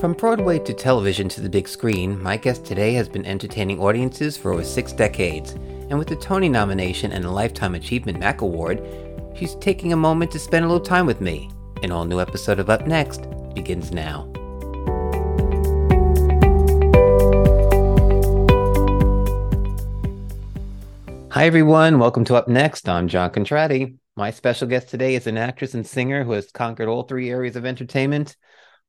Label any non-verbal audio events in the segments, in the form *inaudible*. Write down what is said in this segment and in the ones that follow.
From Broadway to television to the big screen, my guest today has been entertaining audiences for over six decades. And with the Tony nomination and the Lifetime Achievement MAC Award, she's taking a moment to spend a little time with me. An all new episode of Up Next begins now. Hi, everyone. Welcome to Up Next. I'm John Contratti. My special guest today is an actress and singer who has conquered all three areas of entertainment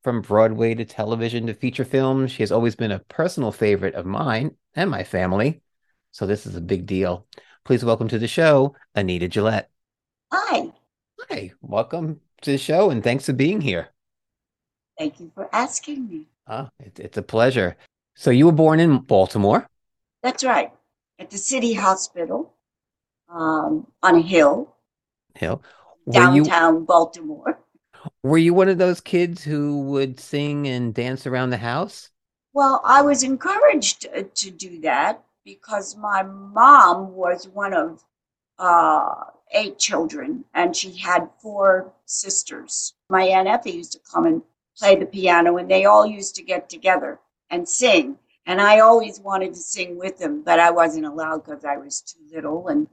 from Broadway to television to feature films. She has always been a personal favorite of mine and my family. So this is a big deal. Please welcome to the show, Anita Gillette. Hi. Hi. Welcome to the show and thanks for being here. Thank you for asking me. Ah, it, it's a pleasure. So you were born in Baltimore? That's right. At the City Hospital um, on a hill. Hill. Were downtown you, Baltimore. Were you one of those kids who would sing and dance around the house? Well, I was encouraged to do that because my mom was one of uh, eight children and she had four sisters. My Aunt Effie used to come and play the piano and they all used to get together and sing. And I always wanted to sing with them, but I wasn't allowed because I was too little and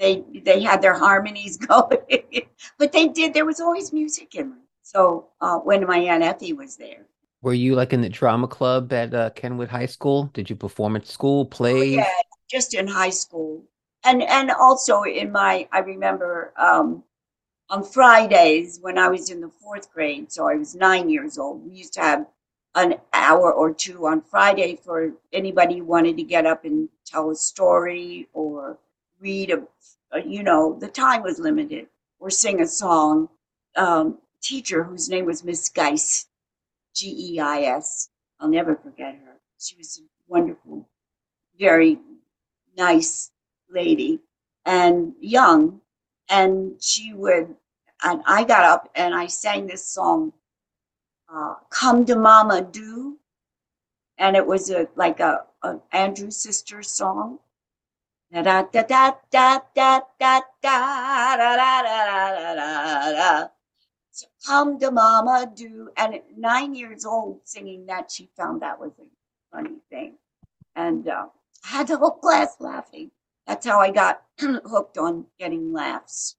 they they had their harmonies *laughs* going. but they did, there was always music in them. So uh, when my Aunt Effie was there, were you like in the drama club at uh, Kenwood High School? Did you perform at school, plays? Oh, yeah, just in high school, and and also in my. I remember um, on Fridays when I was in the fourth grade, so I was nine years old. We used to have an hour or two on Friday for anybody who wanted to get up and tell a story or read a, a you know, the time was limited, or sing a song. Um, teacher whose name was Miss Geis G E I S. I'll never forget her. She was a wonderful, very nice lady and young. And she would, and I got up and I sang this song, uh, Come to Mama Do. And it was a like a, a Andrew Sisters song. Da da da da da da da da da da da da da come to mama do and at nine years old singing that she found that was a funny thing. And uh, i had the whole class laughing. That's how i got *clears throat* hooked on getting laughs.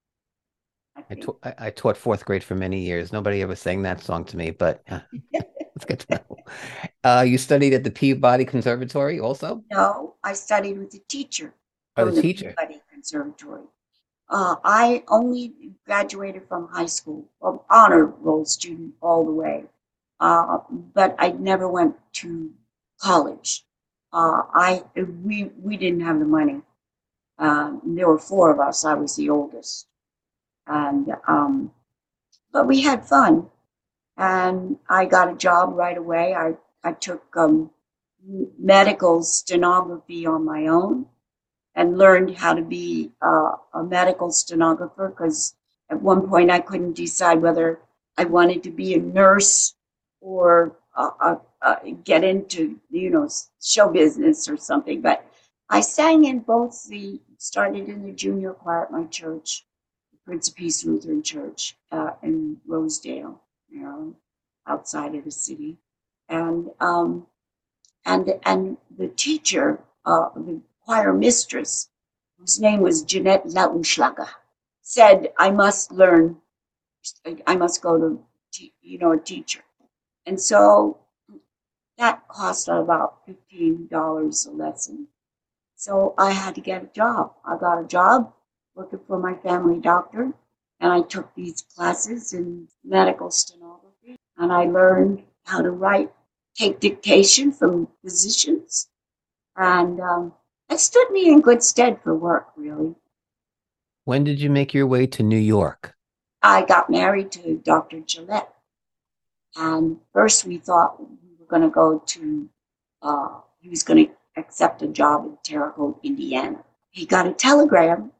I, I, ta- I, taught fourth grade for many years. Nobody ever sang that song to me but uh, *laughs* let's get to know. Uh, you studied at the peabody conservatory also? No i studied with a teacher oh the, teacher conservatory uh, I only graduated from high school, an honor roll student all the way, uh, but I never went to college. Uh, I we we didn't have the money. Um, there were four of us. I was the oldest, and um, but we had fun, and I got a job right away. I I took um, medical stenography on my own and learned how to be uh, a medical stenographer because at one point I couldn't decide whether I wanted to be a nurse or uh, uh, uh, get into you know show business or something. But I sang in both the started in the junior choir at my church, the Prince of Peace Lutheran Church uh, in Rosedale, Maryland, outside of the city, and um, and and the teacher, uh, the choir mistress, whose name was Jeanette Lautenschlager, said, I must learn, I must go to, you know, a teacher. And so that cost about $15 a lesson. So I had to get a job. I got a job working for my family doctor, and I took these classes in medical stenography, and I learned how to write, take dictation from physicians, and um, it stood me in good stead for work, really. When did you make your way to New York? I got married to Dr. Gillette. And first we thought we were going to go to, uh, he was going to accept a job in Terre Haute, Indiana. He got a telegram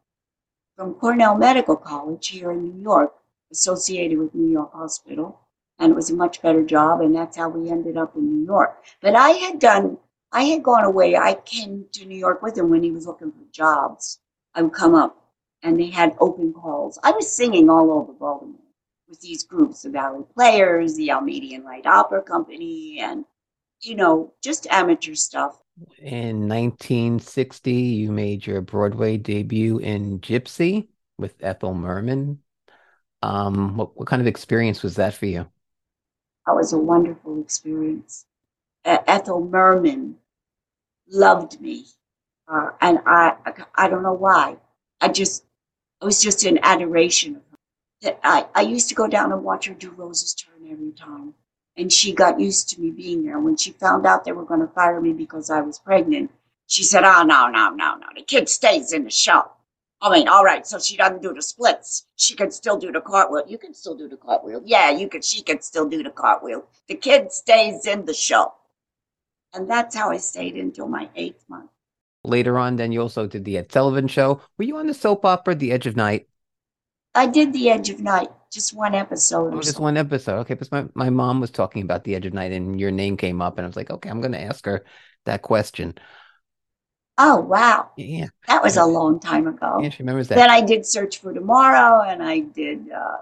from Cornell Medical College here in New York, associated with New York Hospital. And it was a much better job, and that's how we ended up in New York. But I had done I had gone away. I came to New York with him when he was looking for jobs. I would come up and they had open calls. I was singing all over Baltimore with these groups, the Valley Players, the Almedian Light Opera Company, and you know, just amateur stuff. In 1960, you made your Broadway debut in Gypsy with Ethel Merman. Um, what, what kind of experience was that for you? That was a wonderful experience. Uh, Ethel Merman loved me, uh, and I I don't know why. I just I was just in adoration of her. I, I used to go down and watch her do Rose's Turn every time, and she got used to me being there. When she found out they were going to fire me because I was pregnant, she said, "Oh no no no no, the kid stays in the show." I mean, all right, so she doesn't do the splits. She can still do the cartwheel. You can still do the cartwheel. Yeah, you can. She can still do the cartwheel. The kid stays in the show, and that's how I stayed until my eighth month. Later on, then you also did the Ed Sullivan Show. Were you on the soap opera The Edge of Night? I did The Edge of Night, just one episode. Oh, just so. one episode. Okay, because my, my mom was talking about The Edge of Night, and your name came up, and I was like, okay, I'm going to ask her that question. Oh wow! Yeah, that was a long time ago. Yeah, she remembers that. Then I did Search for Tomorrow, and I did uh,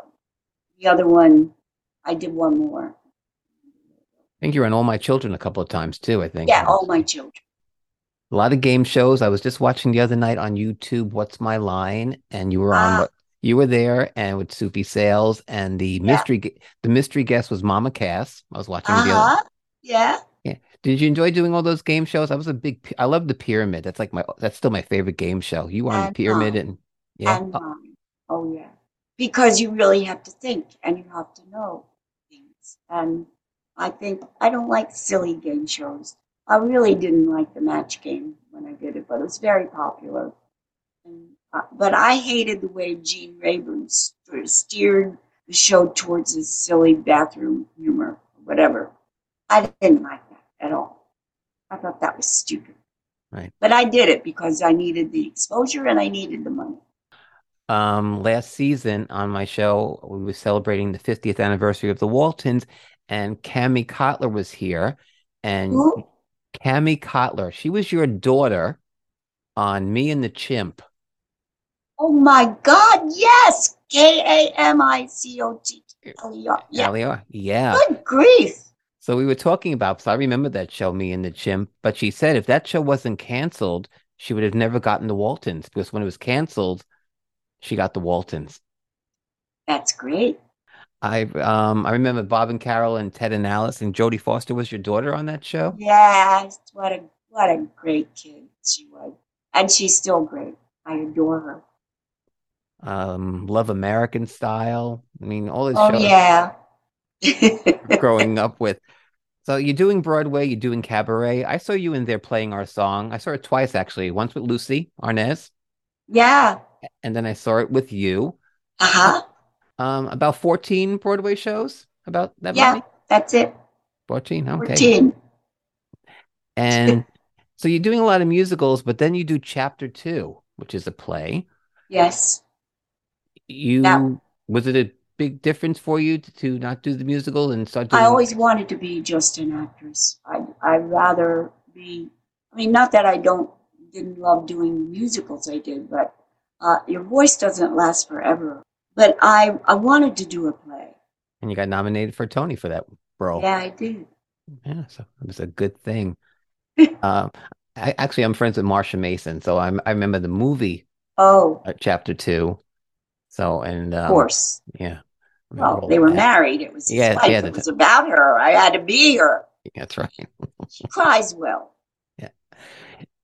the other one. I did one more. I think you were on All My Children a couple of times too. I think. Yeah, All My Children. A lot of game shows. I was just watching the other night on YouTube. What's my line? And you were on. Ah. What you were there, and with Soupy Sales, and the yeah. mystery. The mystery guest was Mama Cass. I was watching uh-huh. the other. Uh-huh. Yeah. Did you enjoy doing all those game shows? I was a big. I love the Pyramid. That's like my. That's still my favorite game show. You were on the Pyramid, and yeah. And mine. Oh yeah, because you really have to think and you have to know things. And I think I don't like silly game shows. I really didn't like the match game when I did it, but it was very popular. And, uh, but I hated the way Gene Rayburn steered the show towards this silly bathroom humor, whatever. I didn't like that at all. I thought that was stupid. Right. But I did it because I needed the exposure and I needed the money. Um, last season on my show, we were celebrating the 50th anniversary of the Waltons, and Kami Cotler was here. And Who? Kami Cotler, she was your daughter on Me and the Chimp. Oh my God, yes. K A M I C O T L E R. Yeah. Yeah. Good grief. So we were talking about, so I remember that show, Me and the Chimp, but she said if that show wasn't canceled, she would have never gotten the Waltons because when it was canceled, she got the Waltons. That's great. I um I remember Bob and Carol and Ted and Alice and Jodie Foster was your daughter on that show. Yes, what a what a great kid she was, and she's still great. I adore her. Um, Love American Style. I mean, all this. Oh shows. yeah. *laughs* growing up with. So you're doing Broadway, you're doing cabaret. I saw you in they're playing our song. I saw it twice actually. Once with Lucie Arnaz. Yeah. And then I saw it with you. Uh-huh. Um, about 14 Broadway shows. About that yeah, that's it. 14. Okay. 14. And *laughs* so you're doing a lot of musicals, but then you do chapter two, which is a play. Yes. You that... was it a big difference for you to, to not do the musical and start doing? I always wanted to be just an actress. I I'd rather be. I mean, not that I don't didn't love doing musicals. I did, but uh, your voice doesn't last forever. But I I wanted to do a play. And you got nominated for Tony for that role. Yeah, I did. Yeah, so it was a good thing. *laughs* um, I, actually, I'm friends with Marsha Mason, so I'm, I remember the movie. Oh, uh, chapter two. So and um, of course, yeah. Well, they were married. It was his yeah, wife. Yeah, it was about her. I had to be her. That's right. *laughs* she cries well. Yeah.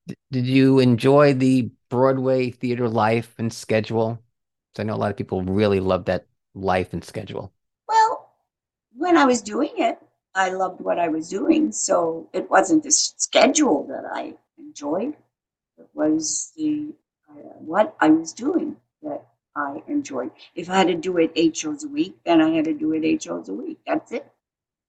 D- did you enjoy the Broadway theater life and schedule? So I know a lot of people really love that life and schedule. Well, when I was doing it, I loved what I was doing. So it wasn't the schedule that I enjoyed. It was the uh, what I was doing that I enjoyed. If I had to do it eight shows a week, then I had to do it eight shows a week. That's it.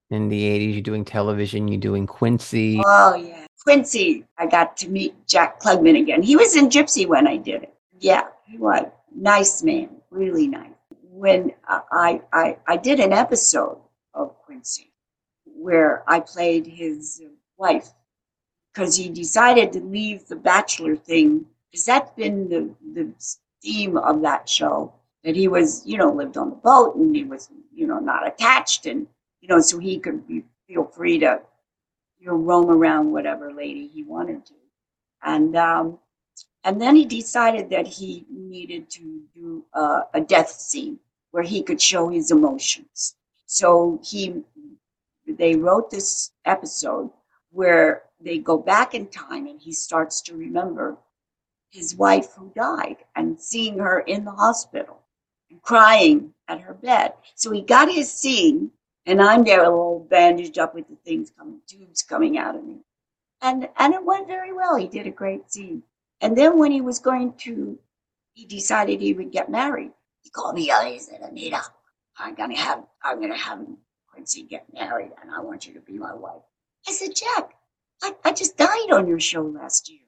In the 80s, you're doing television, you're doing Quincy. Oh, yeah. Quincy, I got to meet Jack Klugman again. He was in Gypsy when I did it. Yeah, he was. Nice man, really nice. When I, I, I did an episode of Quincy where I played his wife because he decided to leave the bachelor thing because that's been the, the theme of that show that he was, you know, lived on the boat and he was, you know, not attached and, you know, so he could be, feel free to, you know, roam around whatever lady he wanted to. And, um, and then he decided that he needed to do uh, a death scene where he could show his emotions. So he, they wrote this episode where they go back in time and he starts to remember his wife who died and seeing her in the hospital and crying at her bed. So he got his scene, and I'm there all bandaged up with the things coming, tubes coming out of me. And and it went very well. He did a great scene. And then when he was going to, he decided he would get married. He called me up. He said, Anita, I'm gonna have I'm gonna have Quincy get married, and I want you to be my wife. I said, Jack, I, I just died on your show last year.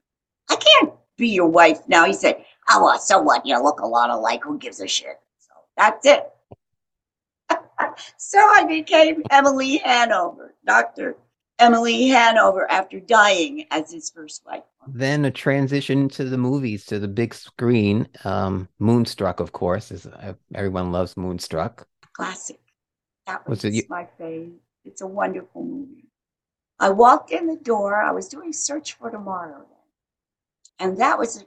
I can't be your wife now. He said, Oh, well, so what? You look a lot alike. Who gives a shit? So that's it. *laughs* so I became Emily Hanover, Dr. Emily Hanover, after dying as his first wife. Then a transition to the movies, to the big screen. Um, Moonstruck, of course, is uh, everyone loves Moonstruck. Classic. That was, was it, my favorite. It's a wonderful movie. I walked in the door. I was doing Search for Tomorrow then. And that was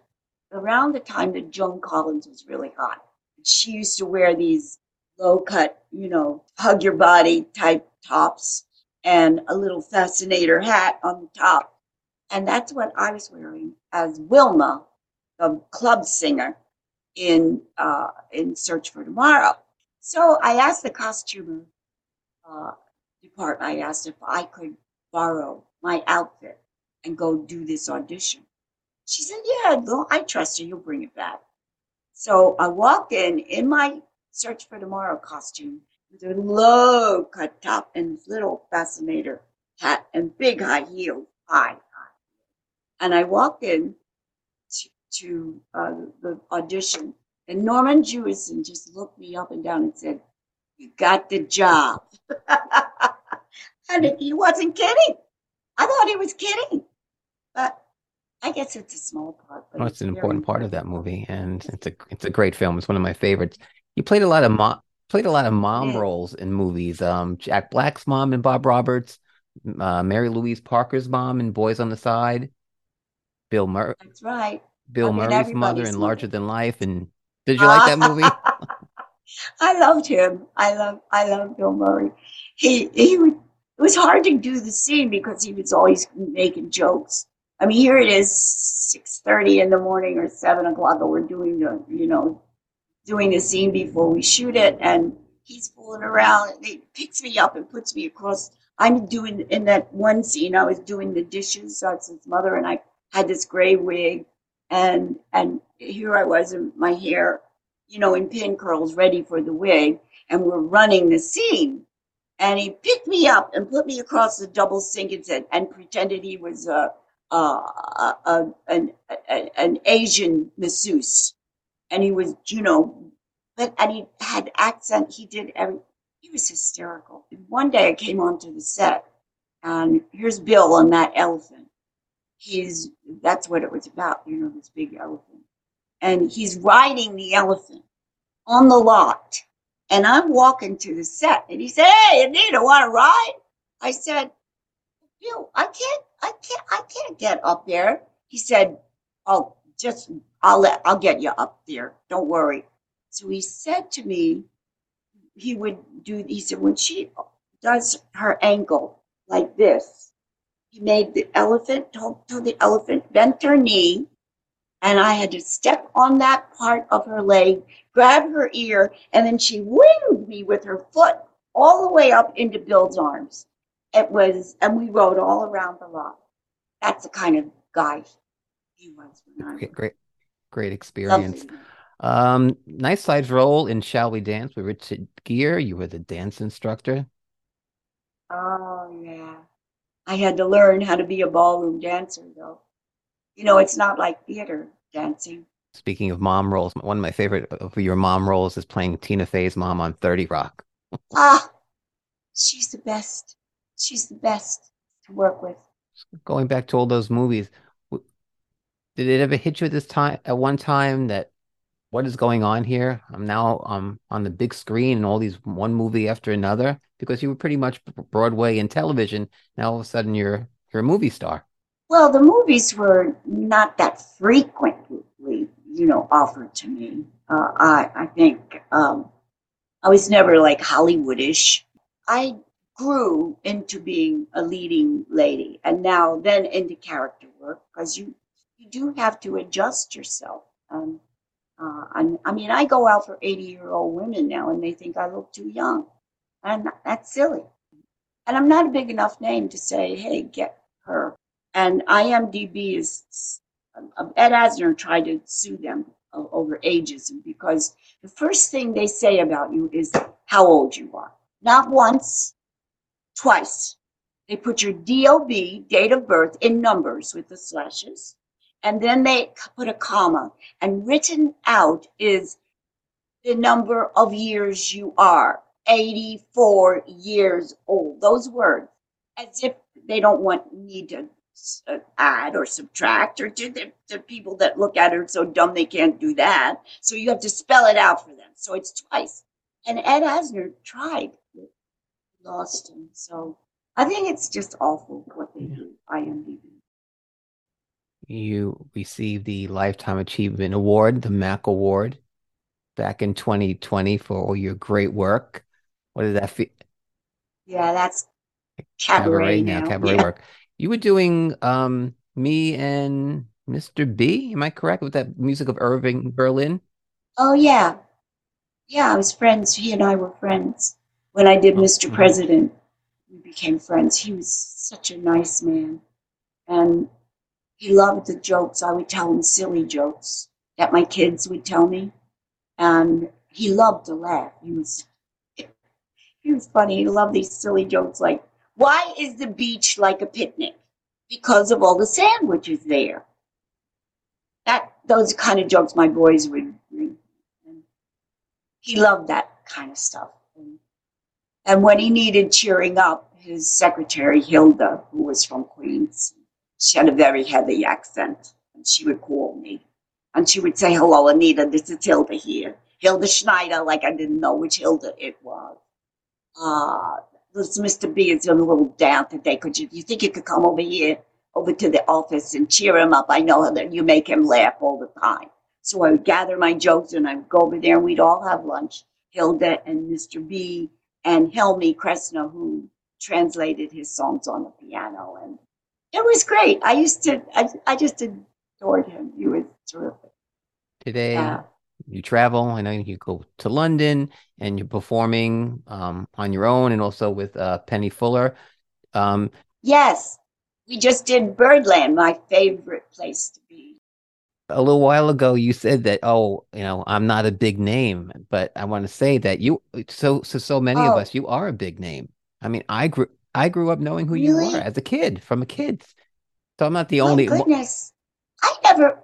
around the time that Joan Collins was really hot. She used to wear these low cut, you know, hug your body type tops and a little fascinator hat on the top. And that's what I was wearing as Wilma, the club singer in uh, in Search for Tomorrow. So I asked the costumer uh, department, I asked if I could borrow my outfit and go do this audition. She said, Yeah, go. I trust you. You'll bring it back. So I walk in in my search for tomorrow costume with a low cut top and little fascinator hat and big high heels, high, high. And I walked in to, to uh, the audition, and Norman Jewison just looked me up and down and said, You got the job. *laughs* and he wasn't kidding. I thought he was kidding. But I guess it's a small part. But well, it's, it's an important part of that movie, and it's a it's a great film. It's one of my favorites. You played a lot of mom played a lot of mom yeah. roles in movies. Um, Jack Black's mom and Bob Roberts, uh, Mary Louise Parker's mom in Boys on the Side, Bill Murray. That's right. Bill I mean, Murray's mother in Larger Than Life, and did you like that movie? *laughs* I loved him. I love I love Bill Murray. He he would it was hard to do the scene because he was always making jokes. I mean, here it is, six thirty in the morning or seven o'clock, and we're doing the, you know, doing the scene before we shoot it, and he's fooling around. And he picks me up and puts me across. I'm doing in that one scene. I was doing the dishes. So his mother, and I had this gray wig, and and here I was in my hair, you know, in pin curls, ready for the wig, and we're running the scene and he picked me up and put me across the double sink and said, and pretended he was a, a, a, an, an Asian masseuse. And he was, you know, but, and he had accent. He did every, he was hysterical. And one day I came onto the set and here's Bill on that elephant. He's, that's what it was about, you know, this big elephant. And he's riding the elephant on the lot and I'm walking to the set, and he said, "Hey, Anita, want to ride?" I said, "Bill, I can't, I can't, I can't get up there." He said, "Oh, just I'll let, I'll get you up there. Don't worry." So he said to me, he would do. He said when she does her ankle like this, he made the elephant told, told the elephant bent her knee and I had to step on that part of her leg, grab her ear, and then she winged me with her foot all the way up into Bill's arms. It was, and we rode all around the lot. That's the kind of guy he was. Great, great, great experience. Um, nice size role in Shall We Dance with Richard Gere. You were the dance instructor. Oh yeah, I had to learn how to be a ballroom dancer though. You know, it's not like theater dancing. Speaking of mom roles, one of my favorite of your mom roles is playing Tina Fey's mom on 30 Rock. *laughs* ah, she's the best. She's the best to work with. Going back to all those movies, did it ever hit you at this time at one time that what is going on here? I'm now um on the big screen and all these one movie after another because you were pretty much Broadway and television. Now all of a sudden you're you're a movie star. Well, the movies were not that frequently, you know, offered to me. Uh, I I think um, I was never like Hollywoodish. I grew into being a leading lady, and now then into character work because you you do have to adjust yourself. Um, uh, I mean, I go out for 80 year old women now and they think I look too young. And that's silly. And I'm not a big enough name to say, hey, get her. And IMDb is, um, Ed Asner tried to sue them over ageism because the first thing they say about you is how old you are. Not once, twice. They put your DOB, date of birth, in numbers with the slashes and then they put a comma, and written out is the number of years you are 84 years old. Those words, as if they don't want need to uh, add or subtract, or to the, the people that look at it are so dumb they can't do that. So you have to spell it out for them. So it's twice. And Ed Asner tried, lost him. So I think it's just awful what they do, IMDb you received the Lifetime Achievement Award, the MAC Award, back in 2020 for all your great work. What did that feel? Yeah, that's cabaret, cabaret now. cabaret yeah. work. You were doing um, me and Mr. B. Am I correct with that music of Irving Berlin? Oh yeah, yeah. I was friends. He and I were friends when I did Mr. Mm-hmm. President. We became friends. He was such a nice man, and he loved the jokes. I would tell him silly jokes that my kids would tell me. And he loved to laugh. He was he was funny. He loved these silly jokes like, why is the beach like a picnic? Because of all the sandwiches there. That those kind of jokes my boys would. And he loved that kind of stuff. And when he needed cheering up, his secretary Hilda, who was from Queens, she had a very heavy accent. And she would call me. And she would say, Hello, Anita, this is Hilda here. Hilda Schneider, like I didn't know which Hilda it was. Uh, this Mr. B is a little down today. Could you, you think you could come over here, over to the office and cheer him up? I know that you make him laugh all the time. So I would gather my jokes and I would go over there and we'd all have lunch. Hilda and Mr. B and Helmy Kressner, who translated his songs on the piano. And it was great. I used to, I, I just adored him. He was terrific. Today, uh, you travel. I know you go to London and you're performing um, on your own and also with uh, Penny Fuller. Um, yes, we just did Birdland, my favorite place to be. A little while ago, you said that, oh, you know, I'm not a big name, but I want to say that you, so, so, so many oh. of us, you are a big name. I mean, I grew, I grew up knowing who really? you were as a kid, from a kid. So I'm not the My only. Goodness, I never,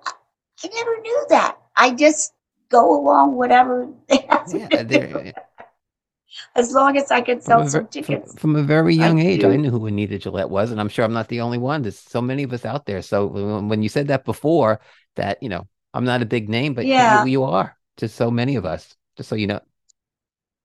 I never knew that. I just go along whatever *laughs* they ask yeah, eh. As long as I can sell some tickets. From, from, a very young I age, do. I knew who Anita Gillette was, and I'm sure I'm not the only one. There's so many of us out there. So when you said that before, that you know, I'm not a big name, but yeah. you, you are to so many of us. Just so you know.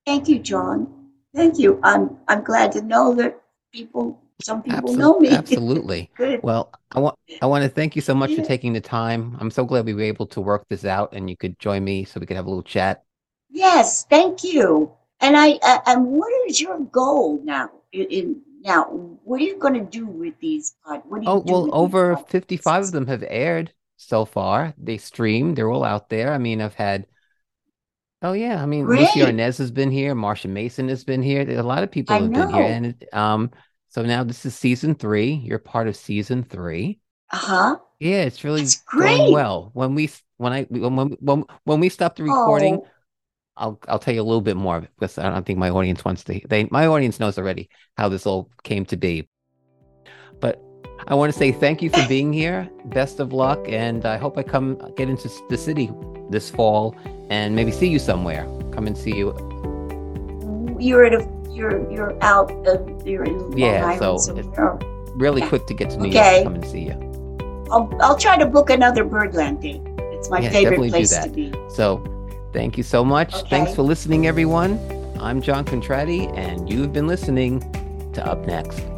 Thank you, John. Thank you. I'm I'm glad to know that people some people absolutely, know me. *laughs* absolutely. Well i want i want to thank you so much yeah. for taking the time. I'm so glad we were able to work this out and you could join me so we could have a little chat. Yes thank you. And i uh, and what is your goal now in, in now what are you going to do with these what do you oh well over 55 of them have aired so far. They stream they're all out there. I mean i've had Oh yeah, I mean Great. Lucie Arnaz has been here, Marsha Mason has been here. A lot of people I have know. been here, and um, so now this is season three. You're part of season three. Uh huh. Yeah, it's really That's great. going well. When we when I when when when we stop the recording, oh. I'll I'll tell you a little bit more because I don't think my audience wants to. They my audience knows already how this all came to be. But I want to say thank you for being here. Best of luck, and I hope I come get into the city this fall and maybe see you somewhere. Come and see you. You're at a you're you're out of you're in yeah, Island, so, so really yeah. quick to get to New okay. York. Come and see you. I'll I'll try to book another Birdland date. It's my yeah, favorite place to be. So Thank you so much. Okay. Thanks for listening, everyone. I'm John Contratti, and you've been listening to Up Next.